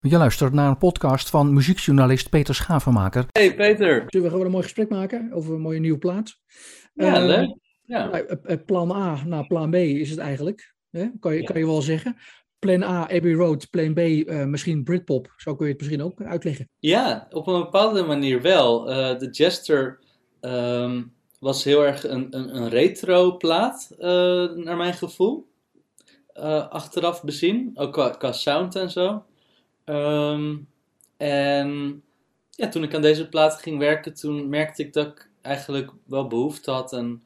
Je luistert naar een podcast van muziekjournalist Peter Schavenmaker. Hey Peter. Zullen we gewoon een mooi gesprek maken over een mooie nieuwe plaat? Ja, Uh, leuk. Ja. nou, eh, eh, plan A naar plan B is het eigenlijk. Hè? Kan, je, kan je wel zeggen. Plan A, Abbey Road. Plan B, eh, misschien Britpop. Zo kun je het misschien ook uitleggen. ja, op een bepaalde manier wel. Eh, de Jester ehm, was heel erg een, een, een retro plaat, eh, naar mijn gevoel. Eh, achteraf bezien, ook qua, qua sound en zo. Ehm, en ja, toen ik aan deze plaat ging werken, toen merkte ik dat ik eigenlijk wel behoefte had. En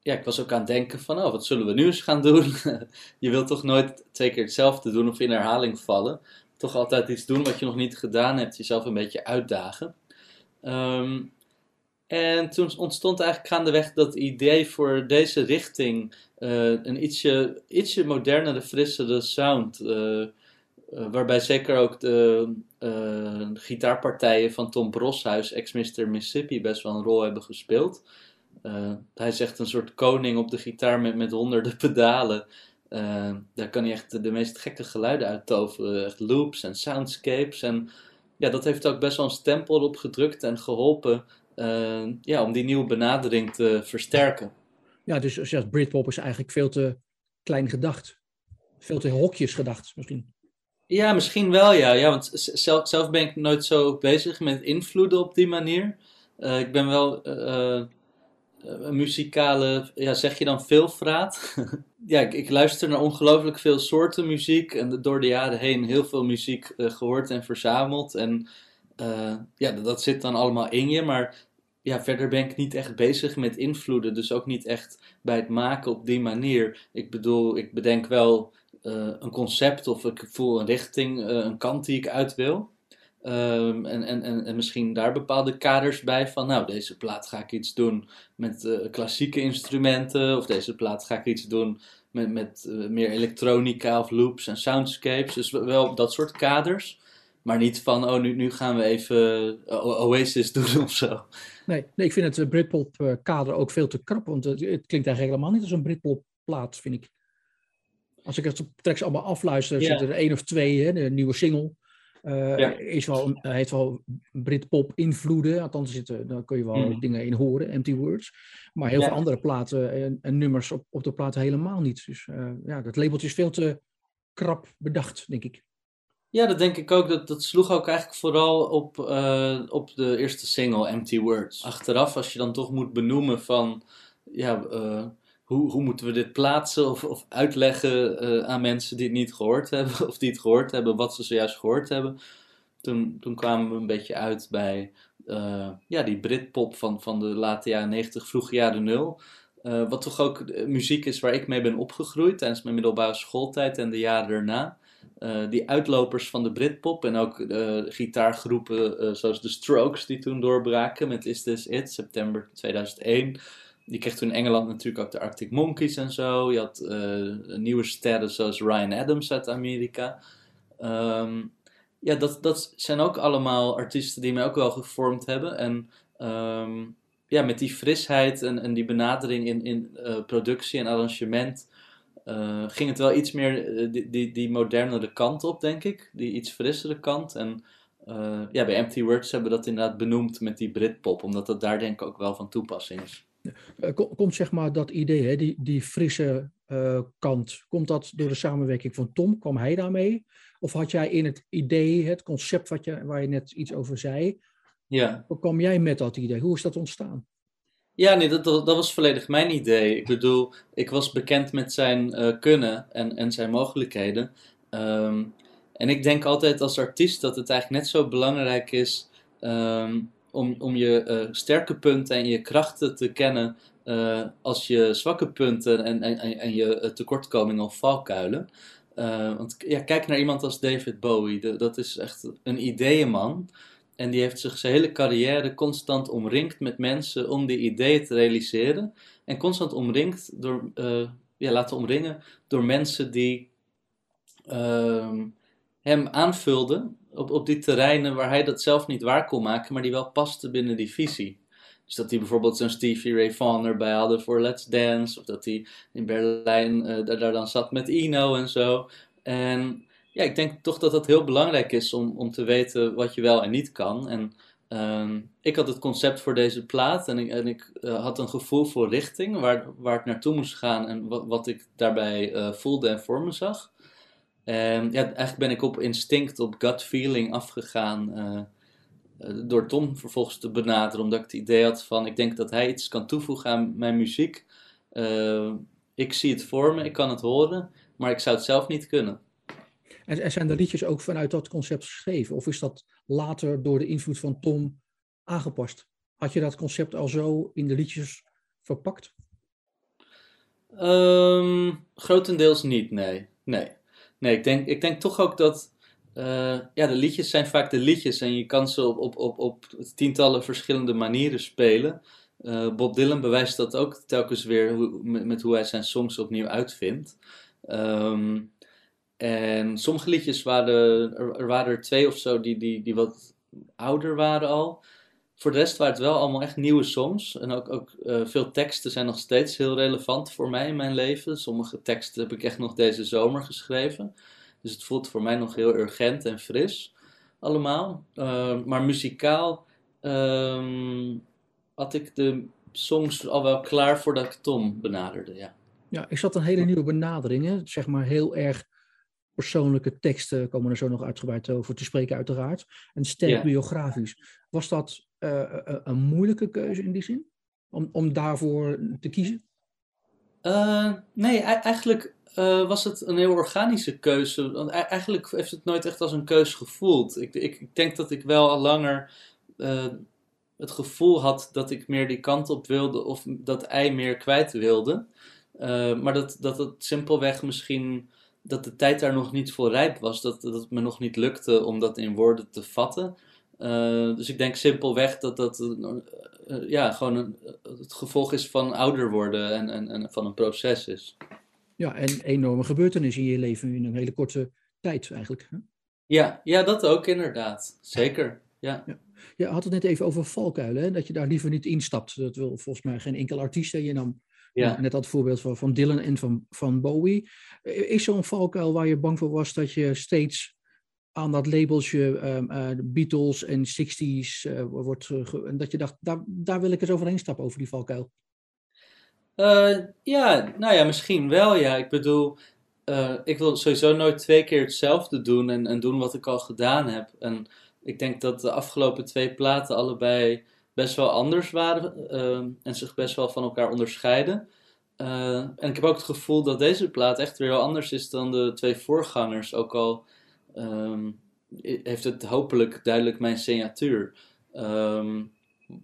ja, ik was ook aan het denken van, oh, wat zullen we nu eens gaan doen? je wilt toch nooit twee keer hetzelfde doen of in herhaling vallen. Toch altijd iets doen wat je nog niet gedaan hebt, jezelf een beetje uitdagen. Ehm, en toen ontstond eigenlijk gaandeweg dat idee voor deze richting, eh, een ietsje, ietsje modernere, frissere sound. eh, eh, waarbij zeker ook de eh, gitaarpartijen van Tom Broshuis, ex-Mr. Mississippi, best wel een rol hebben gespeeld. Eh, hij is echt een soort koning op de gitaar met, met honderden pedalen. Daar kan hij echt de, meest gekke geluiden uit toveren. Echt loops en soundscapes. En ja, dat heeft ook best wel een stempel op gedrukt en geholpen eh, ja, om die nieuwe benadering te versterken. Ja, dus als je Britpop is eigenlijk veel te klein gedacht. Veel te hokjes gedacht misschien. Ja, misschien wel ja. ja want zelf, zelf ben ik nooit zo bezig met invloeden op die manier. Eh, ik ben wel eh, eh, een muzikale, ja, zeg je dan veelvraat? ja, ik, ik luister naar ongelooflijk veel soorten muziek en door de jaren heen heel veel muziek eh, gehoord en verzameld. En ja, dat, dat zit dan allemaal in je, maar ja, verder ben ik niet echt bezig met invloeden. Dus ook niet echt bij het maken op die manier. Ik bedoel, ik bedenk wel een concept of ik voel een richting, eh, een kant die ik uit wil. Ehm, en, en, en, en misschien daar bepaalde kaders bij van, nou, deze plaat ga ik iets doen met eh, klassieke instrumenten, of deze plaat ga ik iets doen met, met eh, meer elektronica of loops en soundscapes. Dus wel dat soort kaders, maar niet van, oh, nu, nu gaan we even eh, Oasis doen of zo. Nee, nee ik vind het eh, Britpop eh, kader ook veel te krap. Want het, het klinkt eigenlijk helemaal niet als een Britpop plaat, vind ik. Als ik het op tracks allemaal afluister, Ja. zitten er één of twee, hè, de nieuwe single. eh, Ja. is wel, een- heeft wel Britpop invloeden. Althans, zitten, daar kun je wel Mhm. dingen in horen, empty words. Maar heel Ja. veel andere platen en, en nummers op, op de platen helemaal niet. Dus eh, ja, dat labeltje is veel te krap bedacht, denk ik. Ja, dat denk ik ook. Dat, dat sloeg ook eigenlijk vooral op, eh, op de eerste single, Empty Words. Achteraf, als je dan toch moet benoemen van, ja, eh, hoe, hoe moeten we dit plaatsen of, of uitleggen eh, aan mensen die het niet gehoord hebben, of die het gehoord hebben, wat ze zojuist gehoord hebben. Toen, toen kwamen we een beetje uit bij eh, ja, die Britpop van, van de late jaren 90, vroege jaren nul. Eh, wat toch ook muziek is waar ik mee ben opgegroeid tijdens mijn middelbare schooltijd en de jaren daarna. Die uitlopers van de Britpop en ook gitaargroepen zoals de Strokes die toen doorbraken met Is This It, september 2001. Je kreeg toen in Engeland natuurlijk ook de Arctic Monkeys en zo. Je had eh, nieuwe sterren zoals Ryan Adams uit Amerika. Ehm, ja, dat, dat zijn ook allemaal artiesten die mij ook wel gevormd hebben. En ehm, ja, met die frisheid en, en die benadering in, in eh, productie en arrangement eh, ging het wel iets meer die, die, die modernere kant op, denk ik. Die iets frissere kant. En ja, bij Empty Words hebben we dat inderdaad benoemd met die Britpop, omdat dat daar denk ik ook wel van toepassing is. Eh, ko- Komt zeg maar dat idee, hè, die, die frisse eh, kant, komt dat door de samenwerking van Tom? Kwam hij daarmee? Of had jij in het idee, het concept wat je, waar je net iets over zei, Ja. hoe kwam jij met dat idee? Hoe is dat ontstaan? Ja, nee, dat, dat, dat was volledig mijn idee. Ik bedoel, ik was bekend met zijn eh, kunnen en, en zijn mogelijkheden. Ehm, en ik denk altijd als artiest dat het eigenlijk net zo belangrijk is ehm, om, om je eh, sterke punten en je krachten te kennen eh, als je zwakke punten en, en, en je eh, tekortkomingen of valkuilen. Want ja, kijk naar iemand als David Bowie. Dat is echt een ideeënman. En die heeft zich zijn hele carrière constant omringd met mensen om die ideeën te realiseren. En constant omringd door, ja, laten omringen door mensen die ehm, hem aanvulden op, op die terreinen waar hij dat zelf niet waar kon maken, maar die wel pasten binnen die visie. Dus dat hij bijvoorbeeld zo'n Stevie Ray Vaughan erbij hadden voor Let's Dance, of dat hij in Berlijn eh, daar, dan zat met Ino en zo. En ja, ik denk toch dat het heel belangrijk is om, om te weten wat je wel en niet kan. En ehm, ik had het concept voor deze plaat en ik, en ik eh, had een gevoel voor richting, waar, waar ik naartoe moest gaan en wat, wat ik daarbij eh, voelde en voor me zag. En ja, eigenlijk ben ik op instinct, op gut feeling afgegaan eh, door Tom vervolgens te benaderen, omdat ik het idee had van, ik denk dat hij iets kan toevoegen aan mijn muziek. ik zie het voor me, ik kan het horen, maar ik zou het zelf niet kunnen. En, zijn de liedjes ook vanuit dat concept geschreven? Of is dat later door de invloed van Tom aangepast? Had je dat concept al zo in de liedjes verpakt? Um, grotendeels niet, nee. Nee, nee ik, denk, ik denk toch ook dat. Uh, ja, de liedjes zijn vaak de liedjes en je kan ze op, op, op, op tientallen verschillende manieren spelen. Uh, Bob Dylan bewijst dat ook telkens weer hoe, met, hoe hij zijn songs opnieuw uitvindt. Um, en sommige liedjes waren er, waren er twee of zo die, die, die wat ouder waren al. Voor de rest waren het wel allemaal echt nieuwe songs. En ook, ook uh, veel teksten zijn nog steeds heel relevant voor mij in mijn leven. Sommige teksten heb ik echt nog deze zomer geschreven. Dus het voelt voor mij nog heel urgent en fris. Allemaal. Uh, maar muzikaal uh, had ik de songs al wel klaar voordat ik Tom benaderde. Ja, ja is dat een hele nieuwe benadering? Hè? Zeg maar heel erg persoonlijke teksten komen er zo nog uitgebreid over te spreken, uiteraard. En sterk biografisch. Was dat een moeilijke keuze in die zin? Om, om daarvoor te kiezen? Uh, nee, eigenlijk was het een heel organische keuze. Eigenlijk heeft het nooit echt als een keuze gevoeld. Ik, ik, denk dat ik wel al langer het gevoel had dat ik meer die kant op wilde of dat hij meer kwijt wilde. maar dat, dat het simpelweg misschien dat de tijd daar nog niet voor rijp was. Dat, dat het me nog niet lukte om dat in woorden te vatten. Uh, dus ik denk simpelweg dat dat uh, ja, gewoon een, het gevolg is van ouder worden en, en, en van een proces is. Ja, en enorme gebeurtenissen in je leven in een hele korte tijd eigenlijk. Hè? Ja, ja, dat ook inderdaad. Zeker. Ja. ja. Je had het net even over valkuilen, hè? dat je daar liever niet instapt. Dat wil volgens mij geen enkel artiest. Hè? Je nam ja. Net dat voorbeeld van, van Dylan en van, van Bowie. Is zo'n valkuil waar je bang voor was dat je steeds aan dat labeltje um, uh, Beatles en 60s uh, eh, wordt. Uh, dat je dacht, daar, daar wil ik eens overheen stappen over die valkuil? Ja, nou ja, misschien wel. Ja, ik bedoel, ik wil sowieso nooit twee keer hetzelfde doen en, en doen wat ik al gedaan heb. En ik denk dat de afgelopen twee platen allebei best wel anders waren ehm, en zich best wel van elkaar onderscheiden. En ik heb ook het gevoel dat deze plaat echt weer heel anders is dan de twee voorgangers. Ook al um, heeft het hopelijk duidelijk mijn signatuur. Um,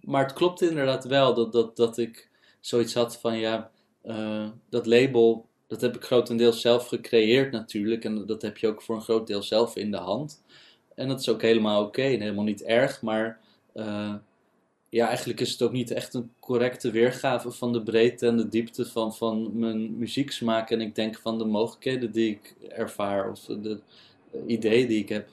maar het klopt inderdaad wel dat, dat, dat ik zoiets had van ja, uh, dat label, dat heb ik grotendeels zelf gecreëerd natuurlijk. En dat heb je ook voor een groot deel zelf in de hand. En dat is ook helemaal oké en helemaal niet erg, maar uh, ja, eigenlijk is het ook niet echt een correcte weergave van de breedte en de diepte van, van mijn muzieksmaak. En ik denk van de mogelijkheden die ik ervaar of de ideeën die ik heb.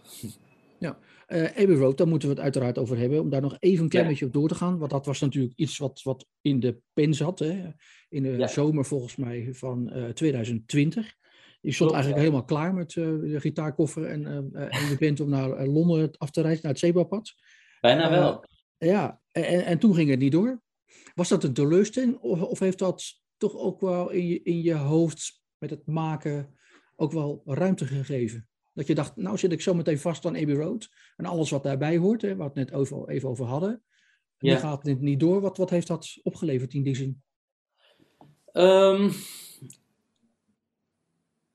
Ja, uh, Abbey Road, daar moeten we het uiteraard over hebben. Om daar nog even een klein beetje op door te gaan. Want dat was natuurlijk iets wat, wat in de pen zat. Hè? In de zomer volgens mij van uh, 2020. Je stond eigenlijk helemaal klaar met uh, de gitaarkoffer en, en je bent om naar Londen af te reizen, naar het Zebrapad. Bijna wel. Ja, en, en toen ging het niet door. Was dat een teleurstelling of, of heeft dat toch ook wel in je, in je hoofd met het maken ook wel ruimte gegeven? Dat je dacht, nou zit ik zo meteen vast aan Abbey Road en alles wat daarbij hoort, hè, waar we het net over, even over hadden. En ja. nu gaat het niet door. Wat, wat heeft dat opgeleverd in die zin? Um,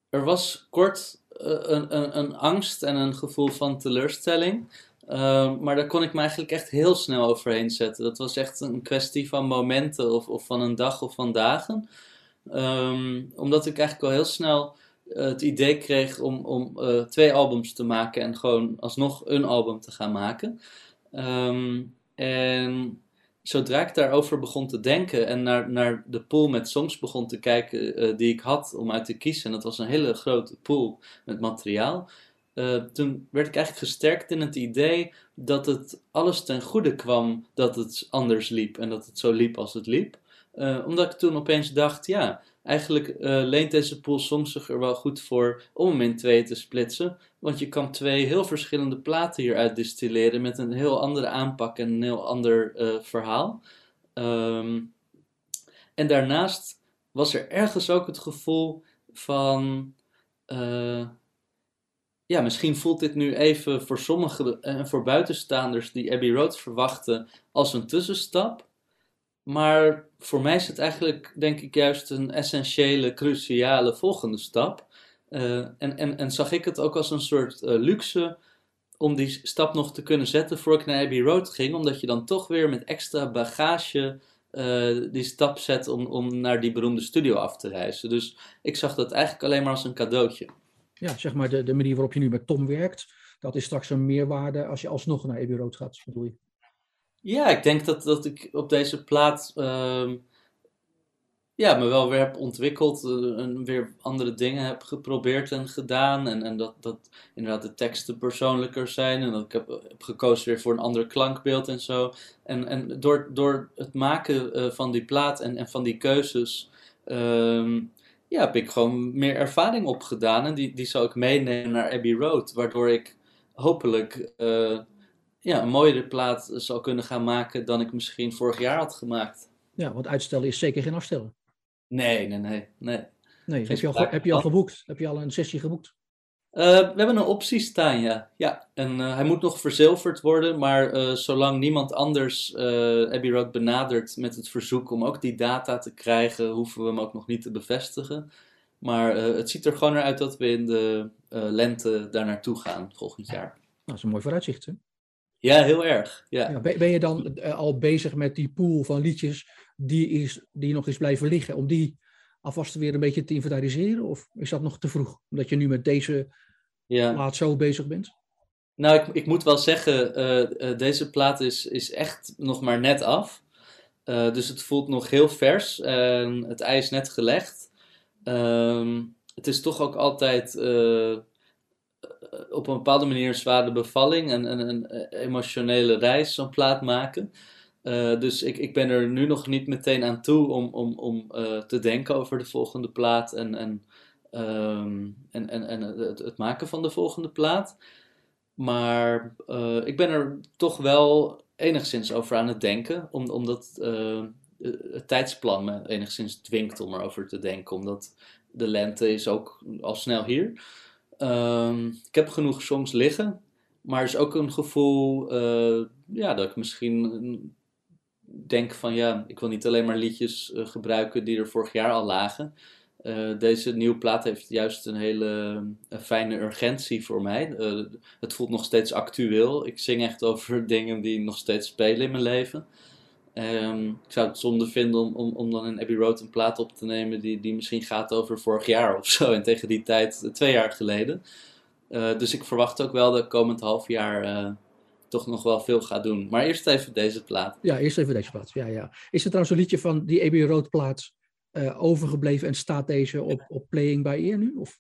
er was kort uh, een, een, een angst en een gevoel van teleurstelling. Ehm, maar daar kon ik me eigenlijk echt heel snel overheen zetten. Dat was echt een kwestie van momenten of, of van een dag of van dagen. Um, omdat ik eigenlijk al heel snel het idee kreeg om, om uh, twee albums te maken en gewoon alsnog een album te gaan maken. Um, en zodra ik daarover begon te denken en naar, naar de pool met songs begon te kijken uh, die ik had om uit te kiezen, en dat was een hele grote pool met materiaal, toen werd ik eigenlijk gesterkt in het idee dat het alles ten goede kwam dat het anders liep en dat het zo liep als het liep. Omdat ik toen opeens dacht, ja, eigenlijk uh, leent deze pool songs zich er wel goed voor om hem in tweeën te splitsen. Want je kan twee heel verschillende platen hieruit distilleren met een heel andere aanpak en een heel ander uh, verhaal. Um, en daarnaast was er ergens ook het gevoel van. Uh, ja, misschien voelt dit nu even voor sommigen en voor buitenstaanders die Abbey Road verwachten als een tussenstap. Maar voor mij is het eigenlijk, denk ik, juist een essentiële, cruciale volgende stap. Uh, en, en, en zag ik het ook als een soort uh, luxe om die stap nog te kunnen zetten voor ik naar Abbey Road ging, omdat je dan toch weer met extra bagage uh, die stap zet om, om naar die beroemde studio af te reizen. Dus ik zag dat eigenlijk alleen maar als een cadeautje. Ja, zeg maar de, de manier waarop je nu met Tom werkt, dat is straks een meerwaarde als je alsnog naar Abbey Road gaat, bedoel je? Ja, ik denk dat, dat ik op deze plaat uh, ja, me wel weer heb ontwikkeld uh, en weer andere dingen heb geprobeerd en gedaan. En, en dat, dat inderdaad de teksten persoonlijker zijn en dat ik heb, gekozen weer voor een ander klankbeeld en zo. En, en door, door het maken uh, van die plaat en, en van die keuzes uh, ja, heb ik gewoon meer ervaring opgedaan. En die, die zou ik meenemen naar Abbey Road, waardoor ik hopelijk uh, ja, een mooiere plaat zal kunnen gaan maken dan ik misschien vorig jaar had gemaakt. Ja, want uitstellen is zeker geen afstellen. Nee, nee, nee. nee. nee heb, je al, heb je al geboekt? Heb je al een sessie geboekt? Uh, we hebben een optie staan, ja. ja en uh, hij moet nog verzilverd worden, maar uh, zolang niemand anders Abbey Road benadert met het verzoek om ook die data te krijgen, hoeven we hem ook nog niet te bevestigen. Maar het ziet er gewoon naar uit dat we in de lente daar naartoe gaan volgend jaar. Nou, dat is een mooi vooruitzicht, hè? Ja, heel erg. Ja. ja ben, je dan uh, al bezig met die pool van liedjes die, is, die nog eens blijven liggen, om die alvast weer een beetje te inventariseren? Of is dat nog te vroeg, omdat je nu met deze ja. plaat zo bezig bent? Nou, ik, ik moet wel zeggen, uh, uh, deze plaat is, is echt nog maar net af. dus het voelt nog heel vers. en het ijs net gelegd. Ehm, het is toch ook altijd eh, op een bepaalde manier zware bevalling en, en een eh, emotionele reis, zo'n plaat maken. Uh, dus ik, ik ben er nu nog niet meteen aan toe om, om, om te denken over de volgende plaat en, en, um, en, en, en het, maken van de volgende plaat. Maar ik ben er toch wel enigszins over aan het denken, om, omdat het tijdsplan me enigszins dwingt om erover te denken. Omdat de lente is ook al snel hier. Um, ik heb genoeg songs liggen, maar er is ook een gevoel uh, ja, dat ik misschien denk van ja, ik wil niet alleen maar liedjes uh, gebruiken die er vorig jaar al lagen. Uh, deze nieuwe plaat heeft juist een hele fijne urgentie voor mij. het voelt nog steeds actueel. Ik zing echt over dingen die nog steeds spelen in mijn leven. Um, ik zou het zonde vinden om, om, om dan in Abbey Road een plaat op te nemen die, die misschien gaat over vorig jaar of zo. En tegen die tijd, twee jaar geleden. Uh, dus ik verwacht ook wel dat komend half jaar uh, toch nog wel veel ga doen. Maar eerst even deze plaat. Ja, eerst even deze plaat. Ja, ja. Is er trouwens een liedje van die Abbey Road plaat uh, overgebleven en staat deze op, op Playing by Ear nu? Of?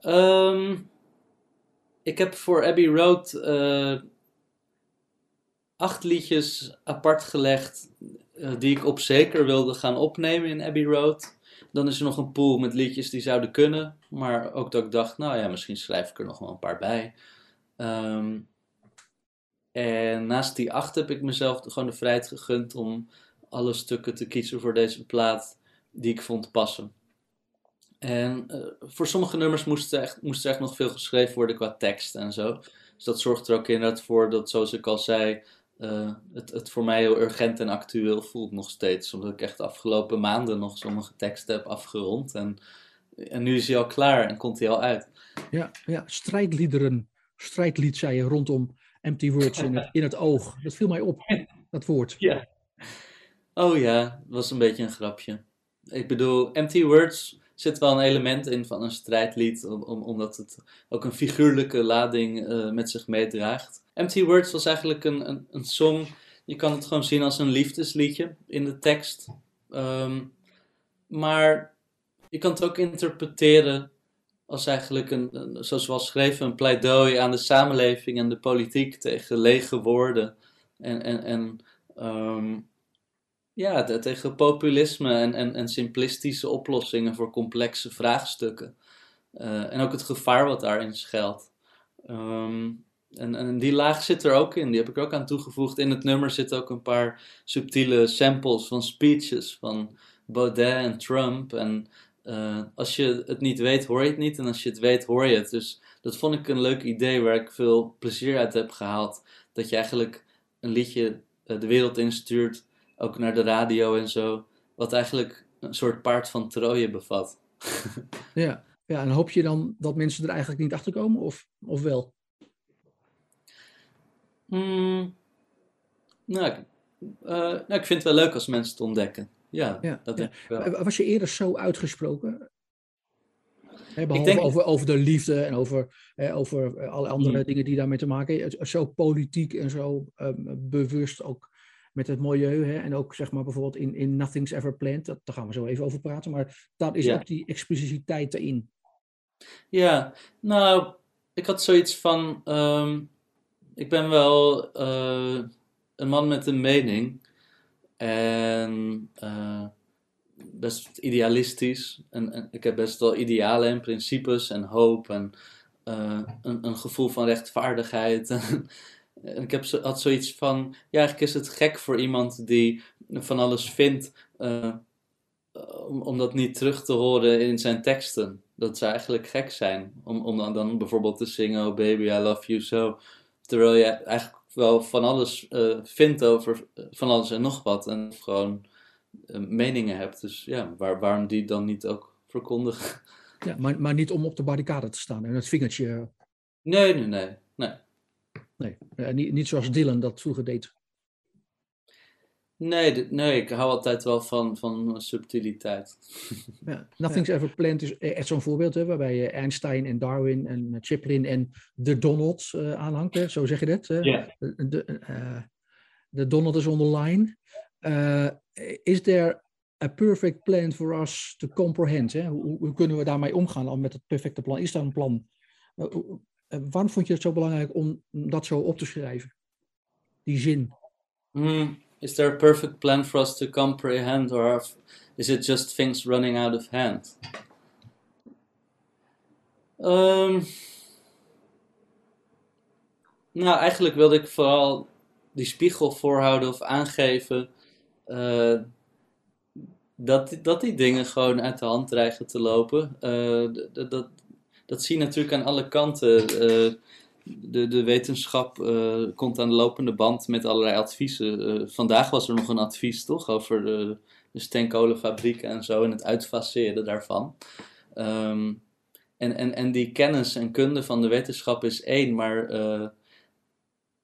Um, ik heb voor Abbey Road acht liedjes apart gelegd uh, die ik op zeker wilde gaan opnemen in Abbey Road. Dan is er nog een pool met liedjes die zouden kunnen. Maar ook dat ik dacht, nou ja, misschien schrijf ik er nog wel een paar bij. Um, en naast die acht heb ik mezelf gewoon de vrijheid gegund om alle stukken te kiezen voor deze plaat die ik vond passen. En uh, voor sommige nummers moest echt, moest er echt nog veel geschreven worden qua tekst en zo. Dus dat zorgt er ook inderdaad voor dat, zoals ik al zei, uh, het, het voor mij heel urgent en actueel voelt nog steeds. Omdat ik echt de afgelopen maanden nog sommige teksten heb afgerond. En, en nu is hij al klaar en komt hij al uit. Ja, ja strijdliederen. Strijdlied zei je rondom Empty Words in het, in het oog. Dat viel mij op, dat woord. Ja. Oh ja, dat was een beetje een grapje. Ik bedoel, Empty Words zit wel een element in van een strijdlied, om, omdat het ook een figuurlijke lading uh, met zich meedraagt. Empty Words was eigenlijk een, een, een, song, je kan het gewoon zien als een liefdesliedje in de tekst. Um, maar je kan het ook interpreteren als eigenlijk, een, zoals we al schreven, een pleidooi aan de samenleving en de politiek tegen lege woorden. En, en, en um, ja, tegen populisme en, en, en simplistische oplossingen voor complexe vraagstukken. Uh, en ook het gevaar wat daarin schuilt. Um, en, en die laag zit er ook in, die heb ik ook aan toegevoegd. In het nummer zitten ook een paar subtiele samples van speeches van Baudet en Trump. En uh, als je het niet weet, hoor je het niet. En als je het weet, hoor je het. Dus dat vond ik een leuk idee waar ik veel plezier uit heb gehaald. Dat je eigenlijk een liedje uh, de wereld instuurt, ook naar de radio en zo. Wat eigenlijk een soort paard van Troje bevat. ja. ja, en hoop je dan dat mensen er eigenlijk niet achter komen, of, of wel? Hmm. Nou, ik, uh, nou, ik vind het wel leuk als mensen het ontdekken. Ja, ja, dat ja. Wel. Was je eerder zo uitgesproken? He, behalve denk... over, over de liefde en over, over alle andere hmm. dingen die daarmee te maken hebben. Zo politiek en zo um, bewust ook met het milieu. Hè? En ook zeg maar bijvoorbeeld in, in Nothing's Ever Planned. Dat, daar gaan we zo even over praten. Maar daar is ja. ook die expliciteit erin. Ja, nou, ik had zoiets van... Um, ik ben wel uh, een man met een mening. En uh, best idealistisch. En, ik heb best wel idealen en principes en hoop en uh, een, een, gevoel van rechtvaardigheid. en ik heb had zoiets van, ja, eigenlijk is het gek voor iemand die van alles vindt, om, om dat niet terug te horen in zijn teksten. Dat zou eigenlijk gek zijn. Om, om dan, dan bijvoorbeeld te zingen, oh baby, I love you so. Terwijl je eigenlijk wel van alles uh, vindt over eh, van alles en nog wat. En gewoon uh, meningen hebt. Dus ja, waar, waarom die dan niet ook verkondigen? Ja, maar, maar niet om op de barricade te staan en het vingertje. Nee, nee, nee. Nee, nee. niet, niet zoals Dylan dat vroeger deed. Nee, nee, ik hou altijd wel van, van subtiliteit. Ja, Nothing's Ever Planned is e-, echt zo'n voorbeeld, hè, waarbij je Einstein en Darwin en Chaplin en de Donald uh, aanhangt, hè, zo zeg je dat. Ja. De, uh, Donald is on the line. Uh, is there a perfect plan for us to comprehend? Hè? Hoe, hoe, kunnen we daarmee omgaan al met het perfecte plan? Is daar een plan? waarom vond je het zo belangrijk om dat zo op te schrijven? Die zin. Mm is there a perfect plan for us to comprehend, or is it just things running out of hand? Um, nou, eigenlijk wilde ik vooral die spiegel voorhouden of aangeven uh, dat, dat die dingen gewoon uit de hand dreigen te lopen. Uh, dat, dat, zie je natuurlijk aan alle kanten. Uh, de, de wetenschap uh, komt aan de lopende band met allerlei adviezen. Uh, vandaag was er nog een advies, toch? Over de, de steenkolenfabrieken en zo en het uitfaseren daarvan. Um, en, en, en die kennis en kunde van de wetenschap is één, maar uh,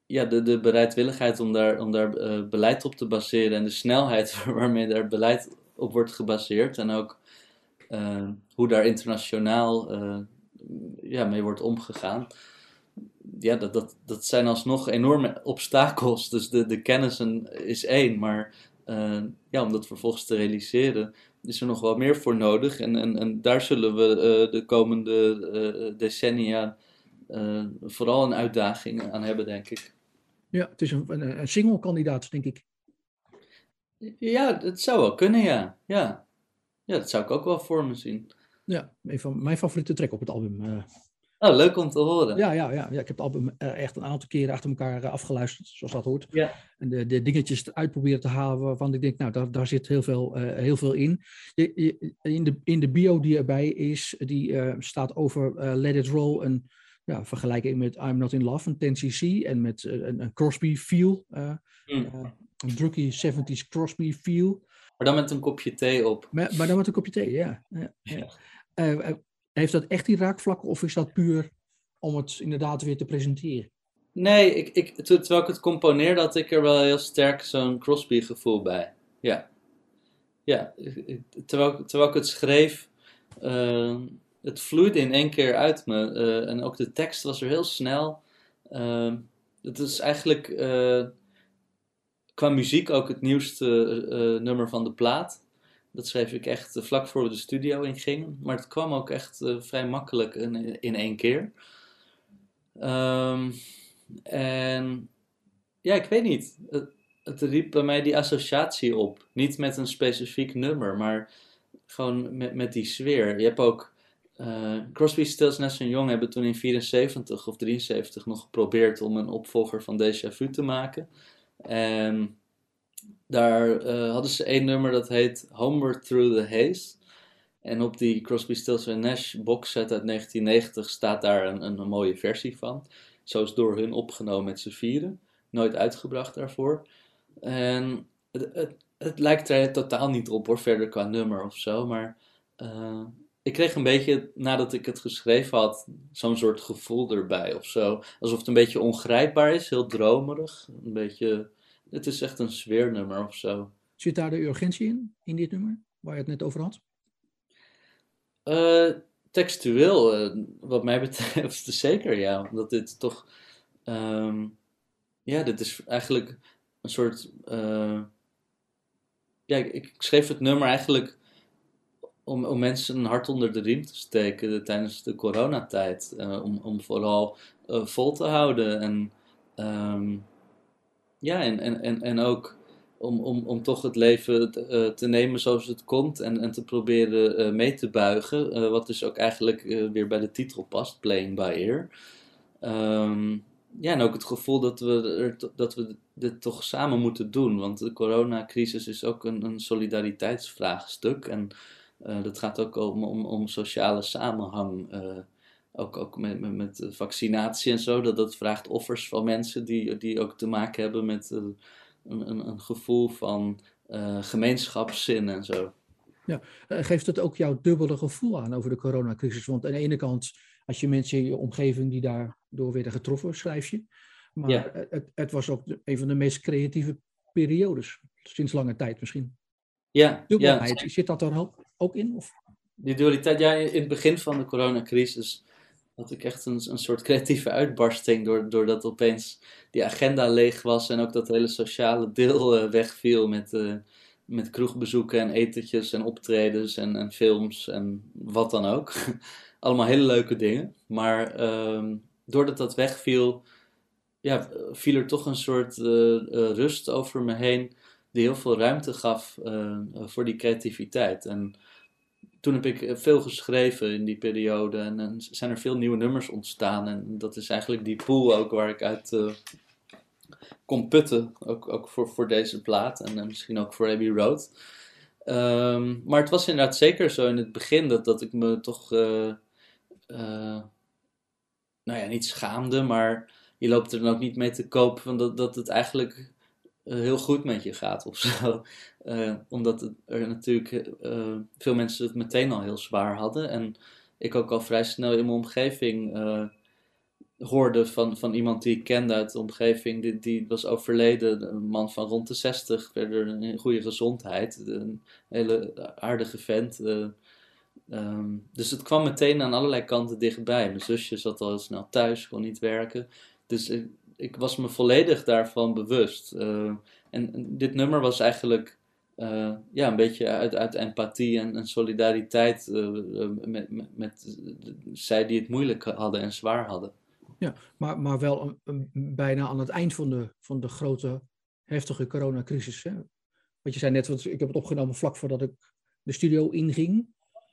ja, de, de bereidwilligheid om daar, om daar beleid op te baseren en de snelheid waarmee daar beleid op wordt gebaseerd en ook hoe daar internationaal ja, mee wordt omgegaan ja, dat, dat, dat zijn alsnog enorme obstakels. Dus de, de kennis is één, maar uh, ja, om dat vervolgens te realiseren, is er nog wel meer voor nodig. En, en, en daar zullen we uh, de komende uh, decennia vooral een uitdaging aan hebben, denk ik. Ja, het is een, een, een single-kandidaat, denk ik. Ja, het zou wel kunnen, ja. ja. Ja, dat zou ik ook wel voor me zien. Ja, een van mijn favoriete track op het album. Oh, leuk om te horen. Ja, ja, ja, ja. ik heb het album uh, echt een aantal keren achter elkaar uh, afgeluisterd, zoals dat hoort. Ja. En de, de dingetjes eruit proberen te halen waarvan ik denk, nou, daar, daar zit heel veel, uh, heel veel in. Je, je, in, de, in de bio die erbij is, die staat over Let It Roll, een ja, vergelijking met I'm Not In Love van 10cc en met een, een, Crosby feel, mm. een drucky 70s Crosby feel. Maar dan met een kopje thee op. Maar, maar dan met een kopje thee, ja. ja, ja. Heeft dat echt die raakvlakken of is dat puur om het inderdaad weer te presenteren? Nee, ik, ik, terwijl ik het componeerde had ik er wel heel sterk zo'n Crosby gevoel bij. Ja. Ja, terwijl, terwijl ik het schreef, uh, het vloeide in één keer uit me. Uh, en ook de tekst was er heel snel. Uh, het is eigenlijk qua muziek ook het nieuwste nummer van de plaat. Dat schreef ik echt eh, vlak voor we de studio ingingen. Maar het kwam ook echt uh, vrij makkelijk in, in één keer. Um, en ja, ik weet niet. het riep bij mij die associatie op. Niet met een specifiek nummer, maar gewoon met, met die sfeer. Je hebt ook. Crosby, Stills, Nash Young hebben toen in 74 of 73 nog geprobeerd om een opvolger van Deja Vu te maken. En daar uh, hadden ze één nummer dat heet Homeward Through the Haze. En op die Crosby, Stills Nash boxset uit 1990 staat daar een, een, mooie versie van. Zo is door hun opgenomen met z'n vieren. Nooit uitgebracht daarvoor. En het, het, het, lijkt er totaal niet op hoor, verder qua nummer of zo. Maar uh, ik kreeg een beetje, nadat ik het geschreven had, zo'n soort gevoel erbij of zo. Alsof het een beetje ongrijpbaar is, heel dromerig. Een beetje, het is echt een sfeernummer of zo. Zit daar de urgentie in, in dit nummer, waar je het net over had? Uh, textueel, uh, wat mij betreft, zeker ja. Omdat dit toch, um, ja, dit is eigenlijk een soort, uh, ja, ik, ik, schreef het nummer eigenlijk om, om mensen een hart onder de riem te steken tijdens de coronatijd. om, om vooral vol te houden en, um, ja, en, en, en, en ook om, om, om toch het leven te, uh, te nemen zoals het komt en, en te proberen uh, mee te buigen. Uh, wat dus ook eigenlijk weer bij de titel past, Playing by Ear. Um, ja, en ook het gevoel dat we, dat we dit toch samen moeten doen. Want de coronacrisis is ook een, een solidariteitsvraagstuk. En dat gaat ook om, om, om sociale samenhang. Ook ook met, met, met, vaccinatie en zo. Dat, dat vraagt offers van mensen die, die ook te maken hebben met een, een, een gevoel van uh, gemeenschapszin en zo. Ja, eh, geeft het ook jouw dubbele gevoel aan over de coronacrisis? Want aan de ene kant had je mensen in je omgeving die daardoor werden getroffen, schrijf je. Maar ja. het, het, was ook een van de meest creatieve periodes, sinds lange tijd misschien. Ja, Dubbelheid, ja. zit dat er ook in? Of? Die dualiteit, ja, in het begin van de coronacrisis had ik echt een, een soort creatieve uitbarsting doordat opeens die agenda leeg was en ook dat hele sociale deel uh, wegviel met, uh, met kroegbezoeken en etentjes en optredens en, en, films en wat dan ook. Allemaal hele leuke dingen. Maar uh, doordat dat wegviel, ja, viel er toch een soort uh, rust over me heen die heel veel ruimte gaf voor die creativiteit. En toen heb ik eh, veel geschreven in die periode en, zijn er veel nieuwe nummers ontstaan. En dat is eigenlijk die pool ook waar ik uit uh, kon putten, ook, ook voor, voor deze plaat en, en misschien ook voor Abbey Road. Um, maar het was inderdaad zeker zo in het begin dat, dat ik me toch, nou ja, niet schaamde, maar je loopt er dan ook niet mee te koop van dat, dat het eigenlijk heel goed met je gaat of zo. Uh, omdat er natuurlijk uh, veel mensen het meteen al heel zwaar hadden. En ik ook al vrij snel in mijn omgeving hoorde van, van iemand die ik kende uit de omgeving. Die, die was overleden, een man van rond de 60, verder een goede gezondheid. Een hele aardige vent. Um, dus het kwam meteen aan allerlei kanten dichtbij. Mijn zusje zat al snel thuis, kon niet werken. Dus ik was me volledig daarvan bewust. Uh, en, dit nummer was eigenlijk uh, ja, een beetje uit, uit empathie en, en solidariteit uh, met, met, met zij die het moeilijk hadden en zwaar hadden. Ja, maar, maar wel een, een, bijna aan het eind van de, van de grote, heftige coronacrisis. Hè? Wat je zei net, want ik heb het opgenomen vlak voordat ik de studio inging.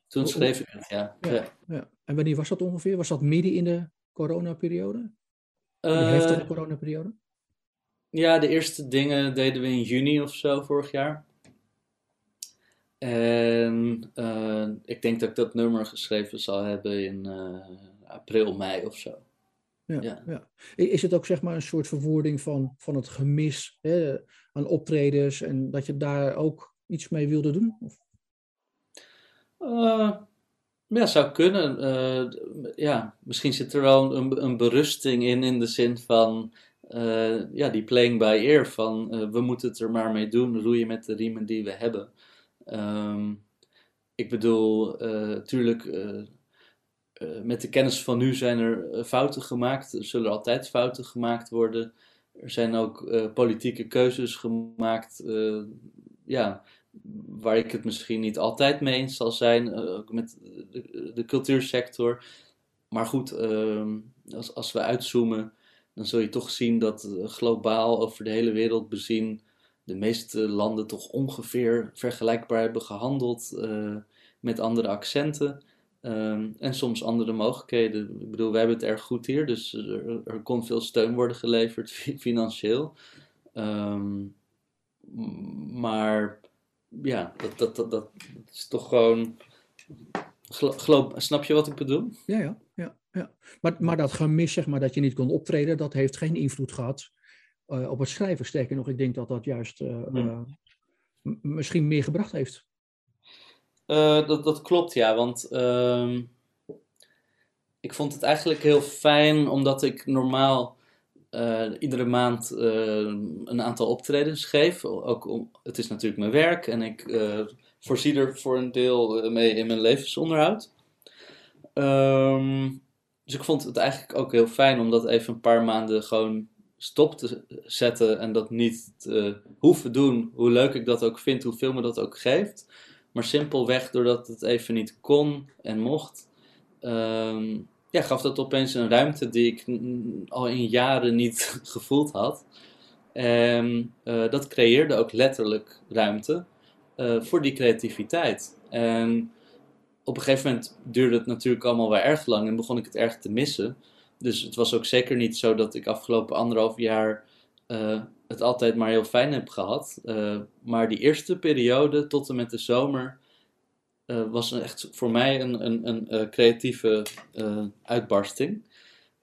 Toen schreef ik het, ja. Ja, ja. ja. En wanneer was dat ongeveer? Was dat midden in de coronaperiode? De Uh, heftige coronaperiode? Ja, de eerste dingen deden we in juni of zo vorig jaar. En uh, ik denk dat ik dat nummer geschreven zal hebben in uh, april, mei of zo. Ja, ja. ja, Is het ook zeg maar een soort verwoording van, van het gemis hè, aan optredens en dat je daar ook iets mee wilde doen? Of? Uh, ja, zou kunnen. Uh, ja, misschien zit er wel een, een berusting in, in de zin van, uh, ja, die playing by ear, van uh, we moeten het er maar mee doen, roeien met de riemen die we hebben. Um, ik bedoel, natuurlijk, met de kennis van nu zijn er fouten gemaakt, er zullen altijd fouten gemaakt worden. Er zijn ook politieke keuzes gemaakt, ja, waar ik het misschien niet altijd mee eens zal zijn, uh, met de, cultuursector. Maar goed, uh, als, als we uitzoomen, dan zul je toch zien dat globaal over de hele wereld bezien de meeste landen toch ongeveer vergelijkbaar hebben gehandeld uh, met andere accenten. Um, en soms andere mogelijkheden. Ik bedoel, wij hebben het erg goed hier, dus er, kon veel steun worden geleverd financieel. Um, maar ja, dat, dat, dat, dat is toch gewoon. Geloof, snap je wat ik bedoel? Ja, ja, ja. ja. Maar, maar dat gemis, zeg maar, dat je niet kon optreden, dat heeft geen invloed gehad uh, op het schrijven. Sterker nog, ik denk dat dat juist uh, uh, misschien meer gebracht heeft. dat, dat klopt, ja. Want ehm, ik vond het eigenlijk heel fijn, omdat ik normaal iedere maand een aantal optredens geef. Ook om, het is natuurlijk mijn werk en ik voorzie er voor een deel mee in mijn levensonderhoud. Um, dus ik vond het eigenlijk ook heel fijn om dat even een paar maanden gewoon stop te zetten en dat niet te hoeven doen, hoe leuk ik dat ook vind, hoeveel me dat ook geeft. Maar simpelweg doordat het even niet kon en mocht, um, ja, gaf dat opeens een ruimte die ik al in jaren niet gevoeld had. En uh, dat creëerde ook letterlijk ruimte uh, voor die creativiteit. En op een gegeven moment duurde het natuurlijk allemaal wel erg lang en begon ik het erg te missen. Dus het was ook zeker niet zo dat ik afgelopen anderhalf jaar uh, het altijd maar heel fijn heb gehad. Maar die eerste periode tot en met de zomer uh, was echt voor mij een, een, een creatieve uitbarsting.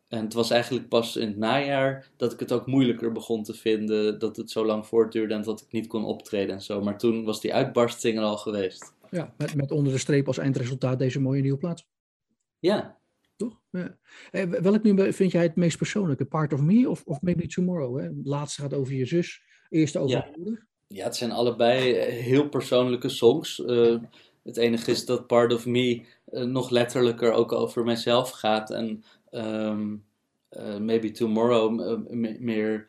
En het was eigenlijk pas in het najaar dat ik het ook moeilijker begon te vinden. Dat het zo lang voortduurde en dat ik niet kon optreden en zo. Maar toen was die uitbarsting er al geweest. Ja, met, met onder de streep als eindresultaat deze mooie nieuwe plaats. Ja, toch? Ja. Eh, welk nummer vind jij het meest persoonlijke? Part of Me of, of Maybe Tomorrow? Hè? Laatste gaat over je zus, eerste over ja. je moeder. Ja, het zijn allebei eh, heel persoonlijke songs. Uh, het enige is dat Part of Me uh, nog letterlijker ook over mijzelf gaat. En um, uh, Maybe Tomorrow meer,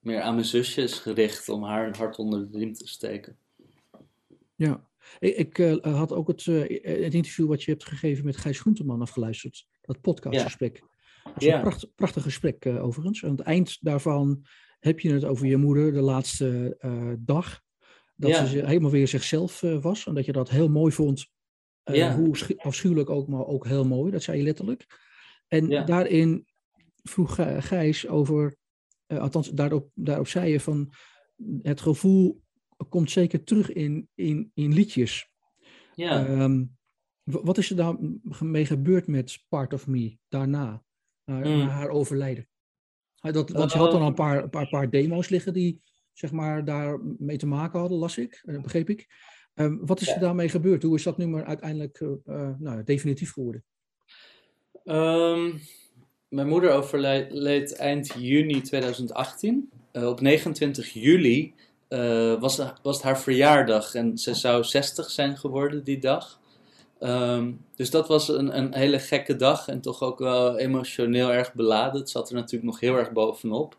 meer aan mijn zusje is gericht om haar een hart onder de riem te steken. Ja, ik, ik had ook het, het, interview wat je hebt gegeven met Gijs Groenteman afgeluisterd. Dat podcastgesprek. Ja. Dat is ja. een pracht, prachtig gesprek overigens. Aan het eind daarvan heb je het over je moeder de laatste dag. Dat ja. ze helemaal weer zichzelf was. En dat je dat heel mooi vond. Hoe afschuwelijk ook, maar ook heel mooi. Dat zei je letterlijk. En daarin vroeg Gijs over, althans daarop, daarop zei je van het gevoel komt zeker terug in, in, in liedjes. Ja. Um, wat is er daarmee gebeurd met Part of Me daarna, na, mm. haar overlijden? Dat, want uh, je had dan al een paar, een paar, paar demo's liggen die zeg maar, daar mee te maken hadden, las ik, uh, begreep ik. Um, wat is er daarmee gebeurd? Hoe is dat nummer uiteindelijk uh, nou, definitief geworden? Um, mijn moeder overleed eind juni 2018. op 29 juli uh, was, was het haar verjaardag en ze zou 60 zijn geworden die dag. Um, dus dat was een, een hele gekke dag en toch ook wel emotioneel erg beladen. Het zat er natuurlijk nog heel erg bovenop.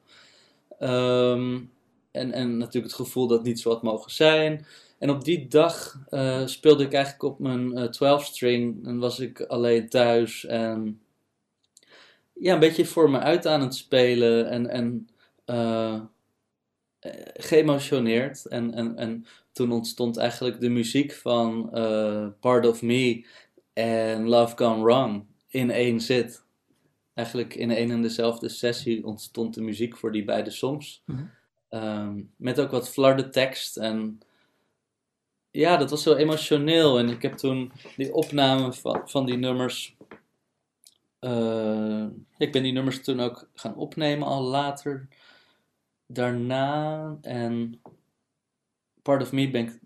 Um, en, en natuurlijk het gevoel dat niet zo had mogen zijn. En op die dag uh, speelde ik eigenlijk op mijn uh, 12-string en was ik alleen thuis en ja, een beetje voor me uit aan het spelen en, en uh, geëmotioneerd. En, en, en toen ontstond eigenlijk de muziek van Part of Me en Love Gone Wrong in één zit. Eigenlijk in één en dezelfde sessie ontstond de muziek voor die beide songs. Mm-hmm. Um, met ook wat flarde tekst. En ja, dat was zo emotioneel. En ik heb toen die opname van, van die nummers. Uh, ik ben die nummers toen ook gaan opnemen al later daarna en Part of Me ben ik,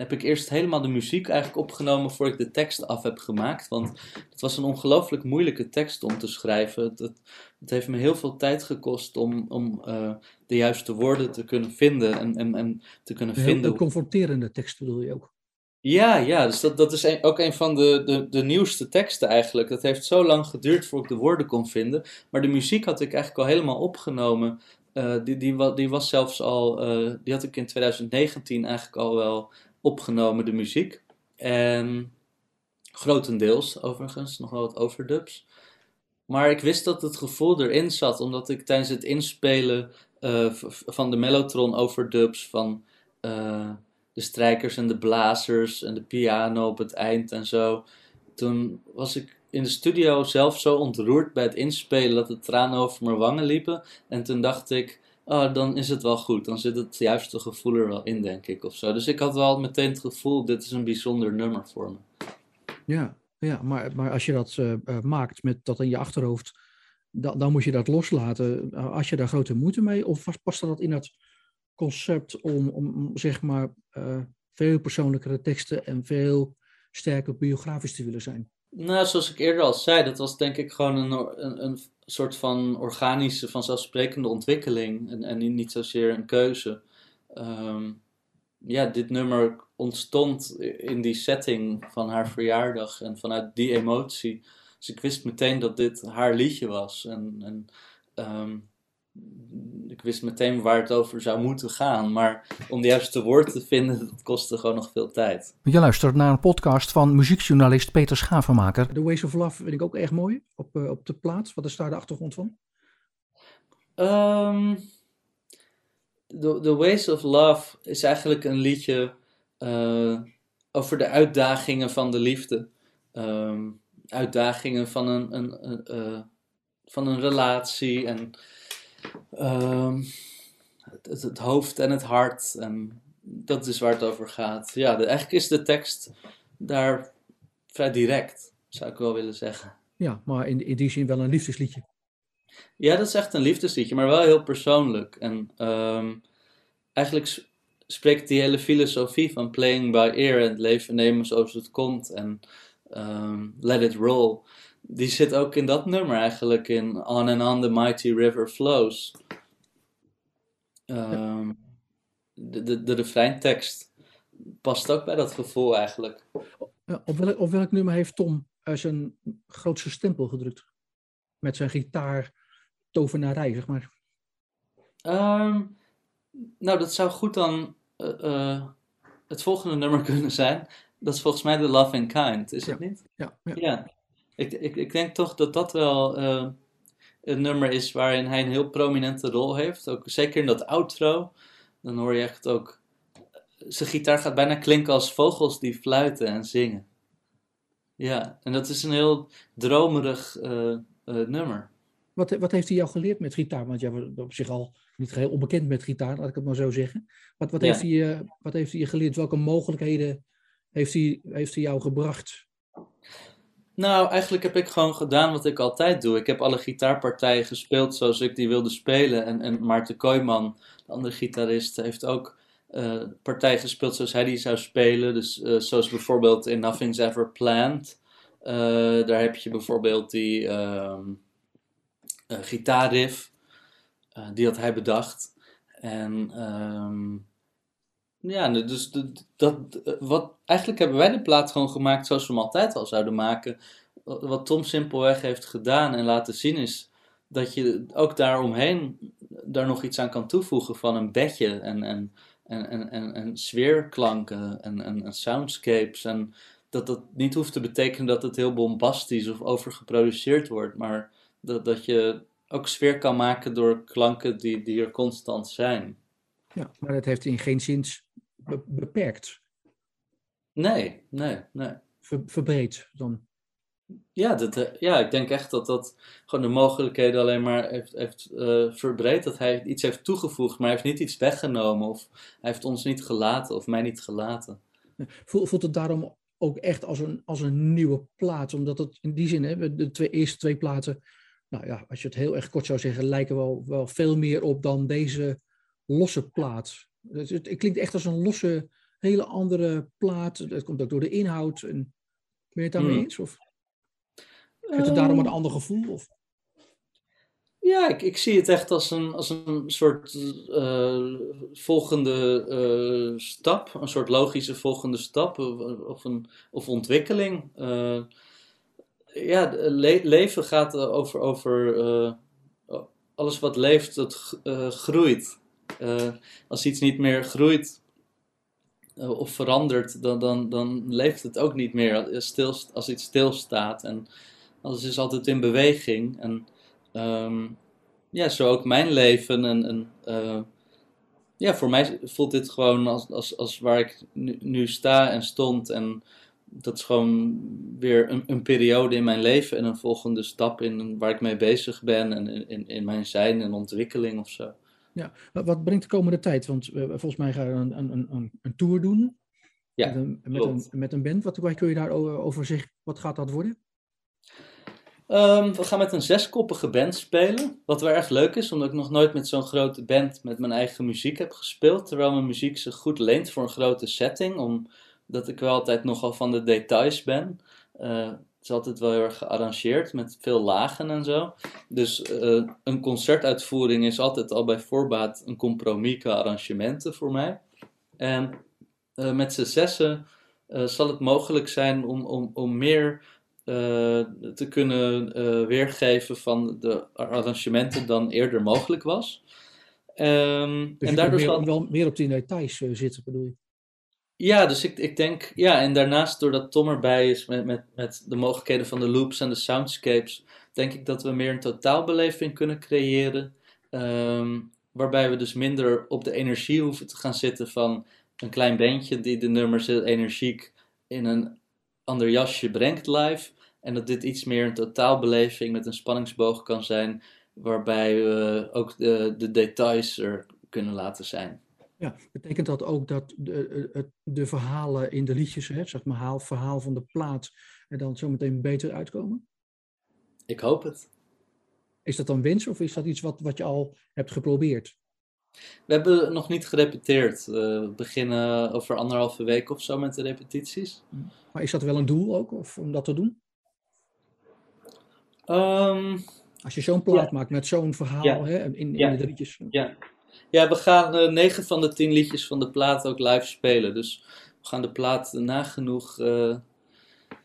heb ik eerst helemaal de muziek eigenlijk opgenomen voor ik de tekst af heb gemaakt. Want het was een ongelooflijk moeilijke tekst om te schrijven. Het, het, het, heeft me heel veel tijd gekost om, om uh, de juiste woorden te kunnen vinden en, en, en te kunnen een vinden. Een confronterende tekst bedoel je ook? Ja, ja, dus dat, dat is een, ook een van de, de, de nieuwste teksten eigenlijk. Dat heeft zo lang geduurd voordat ik de woorden kon vinden. Maar de muziek had ik eigenlijk al helemaal opgenomen uh, die, die, die was zelfs al, uh, die had ik in 2019 eigenlijk al wel opgenomen, de muziek. En grotendeels overigens, nog wel wat overdubs. Maar ik wist dat het gevoel erin zat, omdat ik tijdens het inspelen uh, van de mellotron overdubs van uh, de strijkers en de blazers en de piano op het eind en zo. Toen was ik in de studio zelf zo ontroerd bij het inspelen dat de tranen over mijn wangen liepen. En toen dacht ik, oh, dan is het wel goed. Dan zit het juiste gevoel er wel in, denk ik. Of zo. Dus ik had wel meteen het gevoel, dit is een bijzonder nummer voor me. Ja, ja maar, maar als je dat uh, maakt met dat in je achterhoofd, dan, dan moet je dat loslaten. Als je daar grote moeite mee, of past dat in dat concept om, om zeg maar, uh, veel persoonlijkere teksten en veel sterker biografisch te willen zijn? Nou, zoals ik eerder al zei, dat was denk ik gewoon een, een, een soort van organische, vanzelfsprekende ontwikkeling en, en niet zozeer een keuze. Um, ja, dit nummer ontstond in die setting van haar verjaardag en vanuit die emotie. Dus ik wist meteen dat dit haar liedje was. En, en um, ik wist meteen waar het over zou moeten gaan. Maar om de juiste woorden te vinden, dat kostte gewoon nog veel tijd. Je luistert naar een podcast van muziekjournalist Peter Schavenmaker. The Ways of Love vind ik ook erg mooi op, uh, op de plaats. Wat is daar de achtergrond van? Um, the, the Ways of Love is eigenlijk een liedje uh, over de uitdagingen van de liefde. Um, uitdagingen van een, een, een uh, van een relatie en um, het, het, hoofd en het hart. En dat is waar het over gaat. Ja, de, eigenlijk is de tekst daar vrij direct, zou ik wel willen zeggen. Ja, maar in, in die zin wel een liefdesliedje. Ja, dat is echt een liefdesliedje, maar wel heel persoonlijk. En um, eigenlijk spreekt die hele filosofie van playing by ear en het leven nemen zoals het komt en um, let it roll die zit ook in dat nummer eigenlijk, in On and On the Mighty River Flows. Um, de, de, de refreintekst past ook bij dat gevoel eigenlijk. Ja, op, welk, op welk nummer heeft Tom zijn grootste stempel gedrukt? Met zijn gitaar tovenarij, zeg maar. Um, nou, dat zou goed dan uh, uh, het volgende nummer kunnen zijn. Dat is volgens mij The Loving Kind, is ja. het niet? Ja, ja. ja ik, ik, ik denk toch dat dat wel uh, een nummer is waarin hij een heel prominente rol heeft. Ook zeker in dat outro. Dan hoor je echt ook. Zijn gitaar gaat bijna klinken als vogels die fluiten en zingen. Ja, en dat is een heel dromerig uh, uh, nummer. Wat, wat heeft hij jou geleerd met gitaar? Want jij was op zich al niet heel onbekend met gitaar, laat ik het maar zo zeggen. Wat, wat, ja. heeft, hij, wat heeft hij je geleerd? Welke mogelijkheden heeft hij, heeft hij jou gebracht? Nou, eigenlijk heb ik gewoon gedaan wat ik altijd doe. Ik heb alle gitaarpartijen gespeeld zoals ik die wilde spelen. En, en Maarten Kooijman, de andere gitarist, heeft ook uh, partijen gespeeld zoals hij die zou spelen. Dus uh, zoals bijvoorbeeld in Nothing's Ever Planned. Uh, daar heb je bijvoorbeeld die um, gitaarriff. die had hij bedacht. En um, ja, dus dat, wat, eigenlijk hebben wij de plaat gewoon gemaakt zoals we hem altijd al zouden maken. Wat Tom simpelweg heeft gedaan en laten zien is dat je ook daaromheen daar nog iets aan kan toevoegen van een bedje en, en, en, en, en, en sfeerklanken en, en, en soundscapes. En dat dat niet hoeft te betekenen dat het heel bombastisch of overgeproduceerd wordt, maar dat, dat je ook sfeer kan maken door klanken die, die er constant zijn. Ja, maar dat heeft in geen zin be beperkt. Nee, nee, nee. Ver, verbreed dan. Ja, dat, ja, ik denk echt dat dat gewoon de mogelijkheden alleen maar heeft, heeft uh, verbreed. Dat hij iets heeft toegevoegd, maar hij heeft niet iets weggenomen. Of hij heeft ons niet gelaten of mij niet gelaten. Voelt het daarom ook echt als een, als een nieuwe plaat? Omdat het in die zin, hè, de twee, eerste twee platen, nou ja, als je het heel erg kort zou zeggen, lijken wel, wel veel meer op dan deze losse plaat. Het, het, klinkt echt als een losse, hele andere plaat. Dat komt ook door de inhoud. En, ben je het daarmee Hmm. eens? Of heeft het daarom een ander gevoel? Of? Ja, ik, ik zie het echt als een, als een soort uh, volgende uh, stap, een soort logische volgende stap of, of, een, of ontwikkeling. Uh, ja, le leven gaat over, over alles wat leeft, dat groeit. Als iets niet meer groeit of verandert, dan, dan, dan leeft het ook niet meer als iets stilstaat. En Alles is altijd in beweging. En ehm, ja, zo ook mijn leven. En, eh, ja, voor mij voelt dit gewoon als, als, als waar ik nu, sta en stond. En dat is gewoon weer een, een, periode in mijn leven en een volgende stap in waar ik mee bezig ben en in, in mijn zijn en ontwikkeling of zo. Ja, wat brengt de komende tijd? Want uh, volgens mij ga je een, een, een, een tour doen. Ja, met een, met een, met een band. Wat, kun je daarover over zeggen? Wat gaat dat worden? Um, we gaan met een zeskoppige band spelen. Wat wel erg leuk is, omdat ik nog nooit met zo'n grote band met mijn eigen muziek heb gespeeld. Terwijl mijn muziek zich goed leent voor een grote setting. Omdat ik wel altijd nogal van de details ben. Uh, het is altijd wel heel erg gearrangeerd met veel lagen en zo. Dus uh, een concertuitvoering is altijd al bij voorbaat een compromis qua arrangementen voor mij. En uh, met z'n zessen zal het mogelijk zijn om, om, om meer te kunnen weergeven van de arrangementen dan eerder mogelijk was. Um, dus en daardoor meer, zal... wel meer op die details zitten, bedoel je? Ja, dus ik, ik denk, ja, en daarnaast doordat Tom erbij is met, met, met de mogelijkheden van de loops en de soundscapes, denk ik dat we meer een totaalbeleving kunnen creëren. Um, waarbij we dus minder op de energie hoeven te gaan zitten van een klein bandje die de nummers heel energiek in een ander jasje brengt live. En dat dit iets meer een totaalbeleving met een spanningsboog kan zijn, waarbij we ook de, de details er kunnen laten zijn. Ja, betekent dat ook dat de, de verhalen in de liedjes, hè, zeg maar, het verhaal van de plaat, er dan zometeen beter uitkomen? Ik hoop het. Is dat dan wens of is dat iets wat, wat je al hebt geprobeerd? We hebben nog niet gerepeteerd. we beginnen over anderhalve week of zo met de repetities. Maar is dat wel een doel ook, of om dat te doen? Um, Als je zo'n plaat maakt met zo'n verhaal ja. hè, in, in ja. de liedjes. Ja. Ja, we gaan uh, negen van de tien liedjes van de plaat ook live spelen. Dus we gaan de plaat nagenoeg uh,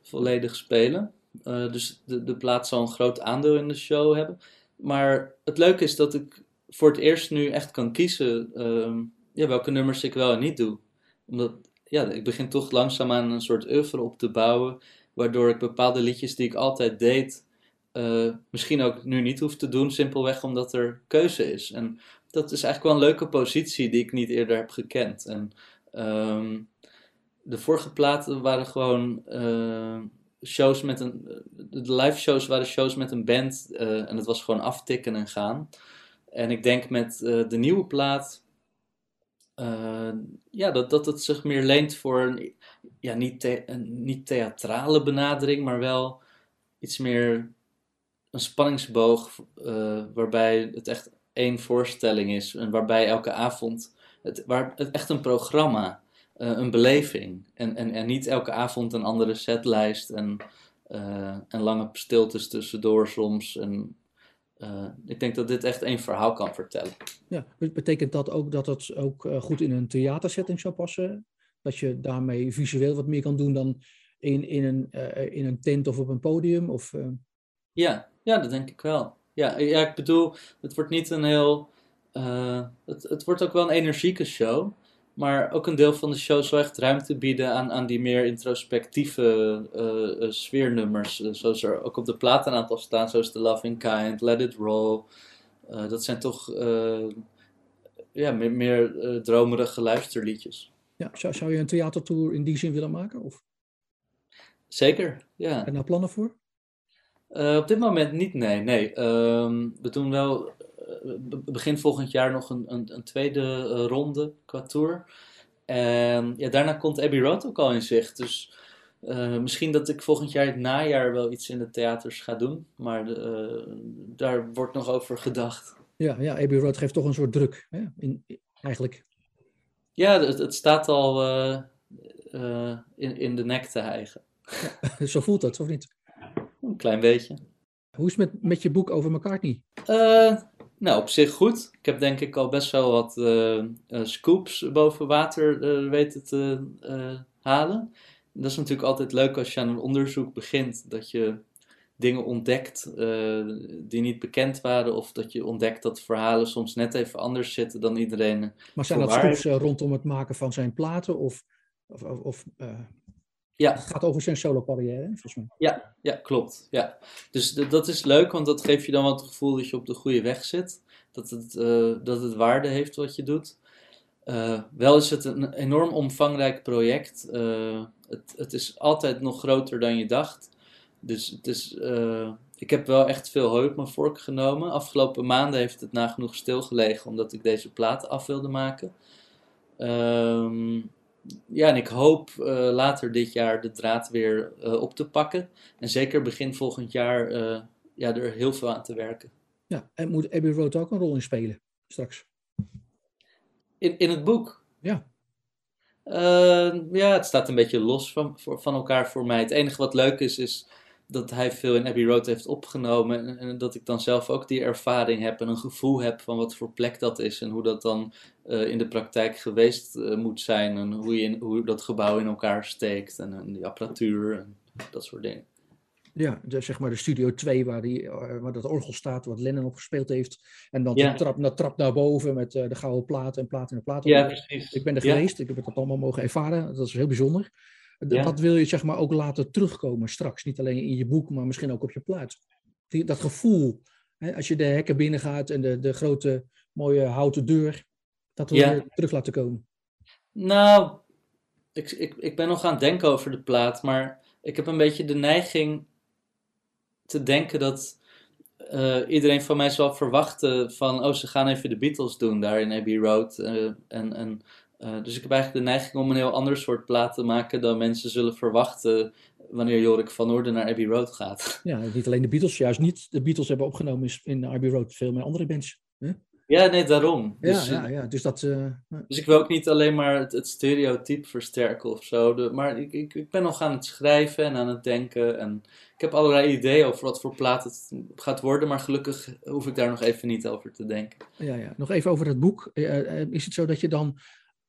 volledig spelen. Uh, dus de, de plaat zal een groot aandeel in de show hebben. Maar het leuke is dat ik voor het eerst nu echt kan kiezen ehm, ja, welke nummers ik wel en niet doe. Omdat ja, ik begin toch langzaam aan een soort oeuvre op te bouwen. Waardoor ik bepaalde liedjes die ik altijd deed, misschien ook nu niet hoef te doen. Simpelweg omdat er keuze is. En dat is eigenlijk wel een leuke positie die ik niet eerder heb gekend. En um, de vorige platen waren gewoon uh, shows met een. De live shows waren shows met een band. Uh, en het was gewoon aftikken en gaan. En ik denk met de nieuwe plaat. Ja, dat, dat het zich meer leent voor een, ja, niet, een niet theatrale benadering, maar wel iets meer een spanningsboog waarbij het echt één voorstelling is en waarbij elke avond het, waar, het echt een programma, uh, een beleving en, en, en niet elke avond een andere setlijst en, en lange stiltes tussendoor soms en uh, ik denk dat dit echt één verhaal kan vertellen. Ja, betekent dat ook dat het ook goed in een theatersetting zou passen? Dat je daarmee visueel wat meer kan doen dan in, in, een, in een tent of op een podium? Of, ja, ja, dat denk ik wel. Ja, ja, ik bedoel, het wordt niet een heel. het, het wordt ook wel een energieke show. Maar ook een deel van de show zal echt ruimte bieden aan, aan die meer introspectieve uh, uh, sfeernummers. Zoals er ook op de plaat een aantal staan, zoals The Loving Kind, Let It Roll. dat zijn toch ja, meer, meer dromerige luisterliedjes. Ja, zou, zou je een theatertour in die zin willen maken? Of? Zeker, ja. En daar plannen voor? Op dit moment niet, nee. nee. Um, we doen wel begin volgend jaar nog een, een, een tweede uh, ronde qua tour. En ja, daarna komt Abbey Road ook al in zicht. Dus uh, misschien dat ik volgend jaar het najaar wel iets in de theaters ga doen. Maar uh, daar wordt nog over gedacht. Ja, ja Abbey Road geeft toch een soort druk, hè? In, eigenlijk. Ja, het, het staat al in, in de nek te hijgen. Ja, zo voelt dat, of niet? Een klein beetje. Hoe is het met, met je boek over McCartney? Uh, nou, op zich goed. Ik heb denk ik al best wel wat uh, uh, scoops boven water weten te halen. Dat is natuurlijk altijd leuk als je aan een onderzoek begint, dat je dingen ontdekt die niet bekend waren, of dat je ontdekt dat verhalen soms net even anders zitten dan iedereen. Maar zijn dat scoops rondom het maken van zijn platen? Of, of, of Ja. Het gaat over zijn solo carrière, volgens mij. Ja, ja klopt. Ja. Dus dat is leuk, want dat geeft je dan wat het gevoel dat je op de goede weg zit. Dat het, uh, dat het waarde heeft wat je doet. Uh, wel is het een enorm omvangrijk project. Uh, het, het, is altijd nog groter dan je dacht. Dus het is, ik heb wel echt veel hooi op mijn vork genomen. Afgelopen maanden heeft het nagenoeg stilgelegen omdat ik deze plaat af wilde maken. Ehm, ja, en ik hoop uh, later dit jaar de draad weer uh, op te pakken. En zeker begin volgend jaar uh, ja, er heel veel aan te werken. Ja, en moet Abbey Road ook een rol in spelen straks? In, in het boek? Ja. ja, het staat een beetje los van, van elkaar voor mij. Het enige wat leuk is, is dat hij veel in Abbey Road heeft opgenomen. En, en, dat ik dan zelf ook die ervaring heb en een gevoel heb van wat voor plek dat is. En hoe dat dan uh, in de praktijk geweest uh, moet zijn. En hoe, je in, hoe dat gebouw in elkaar steekt. En, en die apparatuur en dat soort dingen. Ja, de, zeg maar de Studio 2 waar, die, uh, waar dat orgel staat, wat Lennon op gespeeld heeft. En dan ja. de, trap, de trap naar boven met de gouden platen en platen en platen. Ja, precies. Ik ben er geweest, ik heb het allemaal mogen ervaren. Dat is heel bijzonder. Ja. Dat wil je zeg maar ook laten terugkomen straks. Niet alleen in je boek, maar misschien ook op je plaat. Die, dat gevoel, hè, als je de hekken binnen gaat en de, de grote mooie houten deur, dat wil je terug laten komen. Nou, ik, ik, ik ben nog aan het denken over de plaat, maar ik heb een beetje de neiging te denken dat uh, iedereen van mij zal verwachten van, oh, ze gaan even de Beatles doen daar in Abbey Road. Uh, en, en uh, dus ik heb eigenlijk de neiging om een heel ander soort plaat te maken dan mensen zullen verwachten wanneer Jorik van Noorden naar Abbey Road gaat. Ja, niet alleen de Beatles, juist niet. De Beatles hebben opgenomen in Abbey Road veel meer andere bands. Hè? Ja, nee, daarom. Ja, dus, ja, ja, dus dat... Uh, dus ik wil ook niet alleen maar het, het stereotype versterken of zo. De, maar ik, ik, ik ben nog aan het schrijven en aan het denken. En ik heb allerlei ideeën over wat voor plaat het gaat worden. Maar gelukkig hoef ik daar nog even niet over te denken. Ja, ja. Nog even over het boek. Is het zo dat je dan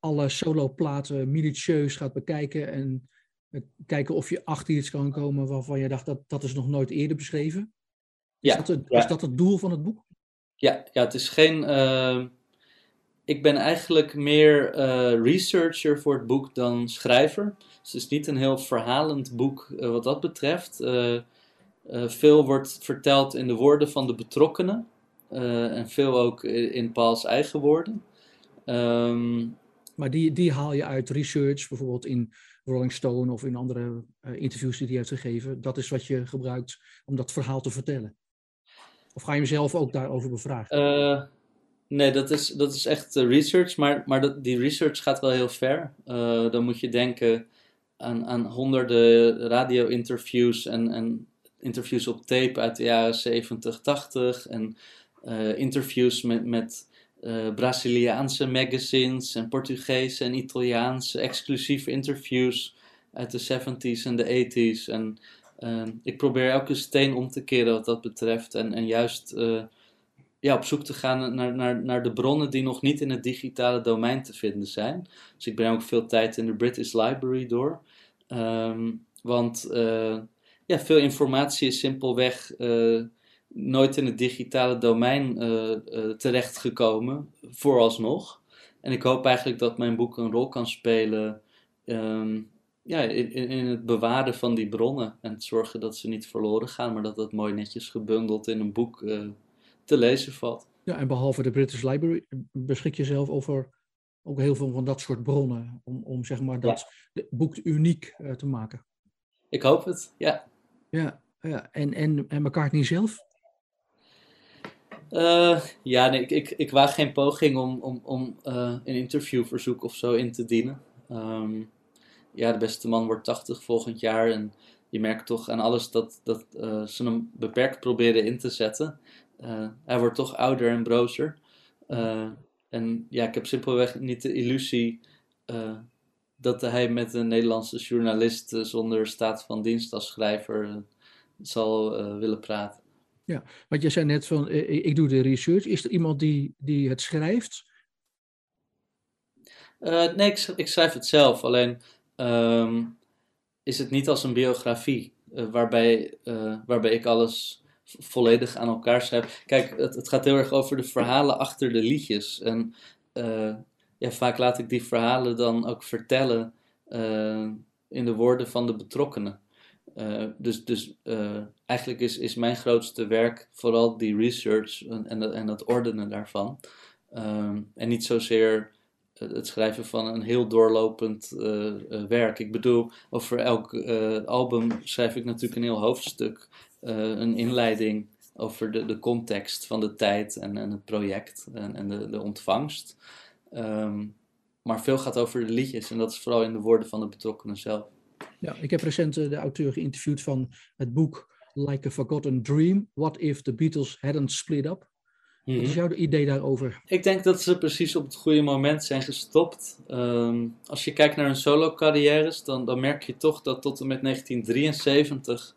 alle soloplaten minutieus gaat bekijken en kijken of je achter iets kan komen waarvan je dacht dat dat is nog nooit eerder beschreven? Is, ja, dat, het, ja. is dat het doel van het boek? Ja, ja het is geen. Uh, ik ben eigenlijk meer uh, researcher voor het boek dan schrijver. Dus het is niet een heel verhalend boek uh, wat dat betreft. veel wordt verteld in de woorden van de betrokkenen. en veel ook in Paul's eigen woorden. Um, maar die, die haal je uit research, bijvoorbeeld in Rolling Stone of in andere uh, interviews die hij heeft gegeven. Dat is wat je gebruikt om dat verhaal te vertellen. Of ga je mezelf ook daarover bevragen? Uh, nee, dat is, dat is echt uh, research, maar, maar die research gaat wel heel ver. dan moet je denken aan, aan honderden radio-interviews en, en interviews op tape uit de jaren 70, 80 en interviews met. met uh, Braziliaanse magazines en Portugese en Italiaanse exclusieve interviews uit de 70s en de 80s. En uh, ik probeer elke steen om te keren wat dat betreft. En, en juist uh, ja, op zoek te gaan naar, naar, naar de bronnen die nog niet in het digitale domein te vinden zijn. Dus ik breng ook veel tijd in de British Library door. Um, want ja, veel informatie is simpelweg nooit in het digitale domein uh, uh, terechtgekomen, vooralsnog. En ik hoop eigenlijk dat mijn boek een rol kan spelen um, ja, in, in, het bewaren van die bronnen. En het zorgen dat ze niet verloren gaan, maar dat dat mooi netjes gebundeld in een boek uh, te lezen valt. Ja, en behalve de British Library beschik je zelf over ook heel veel van dat soort bronnen. Om, om zeg maar dat ja. boek uniek te maken. Ik hoop het, ja. Ja, ja. En, en, en McCartney zelf? Uh, ja, nee, ik, ik, ik waag geen poging om, om, om uh, een interviewverzoek of zo in te dienen. Um, ja, de beste man wordt 80 volgend jaar en je merkt toch aan alles dat, dat uh, ze hem beperkt proberen in te zetten. hij wordt toch ouder en brozer. en ja, ik heb simpelweg niet de illusie dat hij met een Nederlandse journalist zonder staat van dienst als schrijver zal willen praten. Ja, want je zei net van, ik doe de research. Is er iemand die, die het schrijft? Uh, nee, ik, schrijf het zelf. Alleen um, is het niet als een biografie, waarbij, waarbij ik alles volledig aan elkaar schrijf. Kijk, het, het, gaat heel erg over de verhalen achter de liedjes. En ja, vaak laat ik die verhalen dan ook vertellen in de woorden van de betrokkenen. Uh, dus dus uh, eigenlijk is, is mijn grootste werk vooral die research en, en, en het ordenen daarvan. Um, en niet zozeer het schrijven van een heel doorlopend uh, werk. Ik bedoel, over elk album schrijf ik natuurlijk een heel hoofdstuk, een inleiding over de, de context van de tijd en, en het project en, en de, de ontvangst. Um, maar veel gaat over de liedjes en dat is vooral in de woorden van de betrokkenen zelf. Ja, ik heb recent eh, de auteur geïnterviewd van het boek Like a Forgotten Dream. What if the Beatles hadn't split up? Wat is mhm. jouw idee daarover? Ik denk dat ze precies op het goede moment zijn gestopt. Um, als je kijkt naar hun solo-carrières, dan, dan merk je toch dat tot en met 1973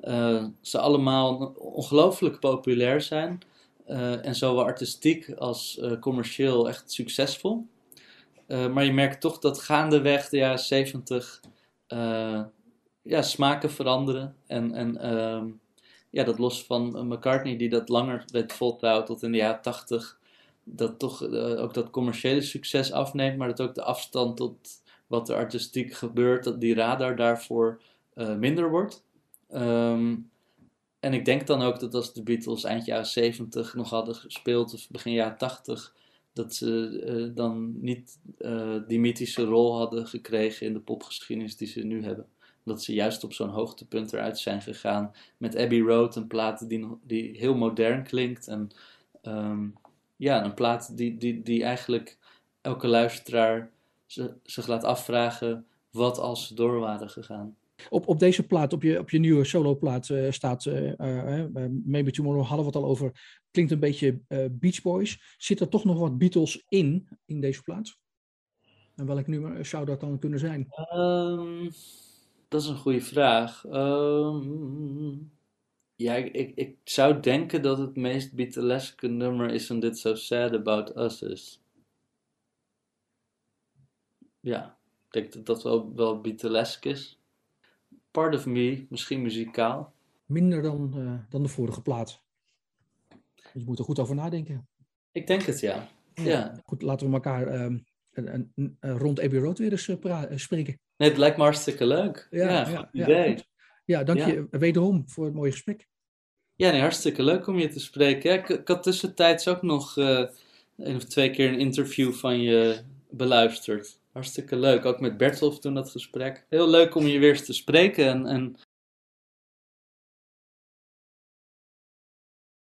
uh, eh, ze allemaal ongelooflijk populair zijn. Uh, en zowel artistiek als uh, commercieel echt succesvol. maar je merkt toch dat gaandeweg de jaren 70 uh, ja, smaken veranderen. En, en uh, ja, dat los van McCartney, die dat langer weet voltrouwen tot in de jaren 80, dat toch uh, ook dat commerciële succes afneemt, maar dat ook de afstand tot wat er artistiek gebeurt, dat die radar daarvoor uh, minder wordt. Um, en ik denk dan ook dat als de Beatles eind jaren 70 nog hadden gespeeld, of begin jaren 80, dat ze uh, dan niet uh, die mythische rol hadden gekregen in de popgeschiedenis die ze nu hebben. Dat ze juist op zo'n hoogtepunt eruit zijn gegaan met Abbey Road, een plaat die, die heel modern klinkt. En um, ja, een plaat die, die, die eigenlijk elke luisteraar zich laat afvragen wat als ze door waren gegaan. Op, op deze plaat, op je, op je nieuwe soloplaat, uh, staat uh, Maybe Tomorrow hadden we het al over. Klinkt een beetje Beach Boys. Zit er toch nog wat Beatles in, in deze plaat? En welk nummer zou dat dan kunnen zijn? Um, dat is een goede vraag. Um, ja, ik, ik, zou denken dat het meest Beatleske nummer is en Dit So Sad About Us is. Ja, ik denk dat dat wel, wel Beatlesk is. Part of Me, misschien muzikaal. Minder dan, uh, dan de vorige plaat. Je moet er goed over nadenken. Ik denk het, ja. ja. Goed, laten we elkaar uh, een, een, rond Abbey Road weer eens uh, spreken. Nee, het lijkt me hartstikke leuk. Ja, ja, ja, idee. Ja, dank je wederom voor het mooie gesprek. Ja, nee, hartstikke leuk om je te spreken. Ik, ik, had tussentijds ook nog een of twee keer een interview van je beluisterd. Hartstikke leuk. Ook met Bertolf toen dat gesprek. Heel leuk om je weer eens te spreken. En, en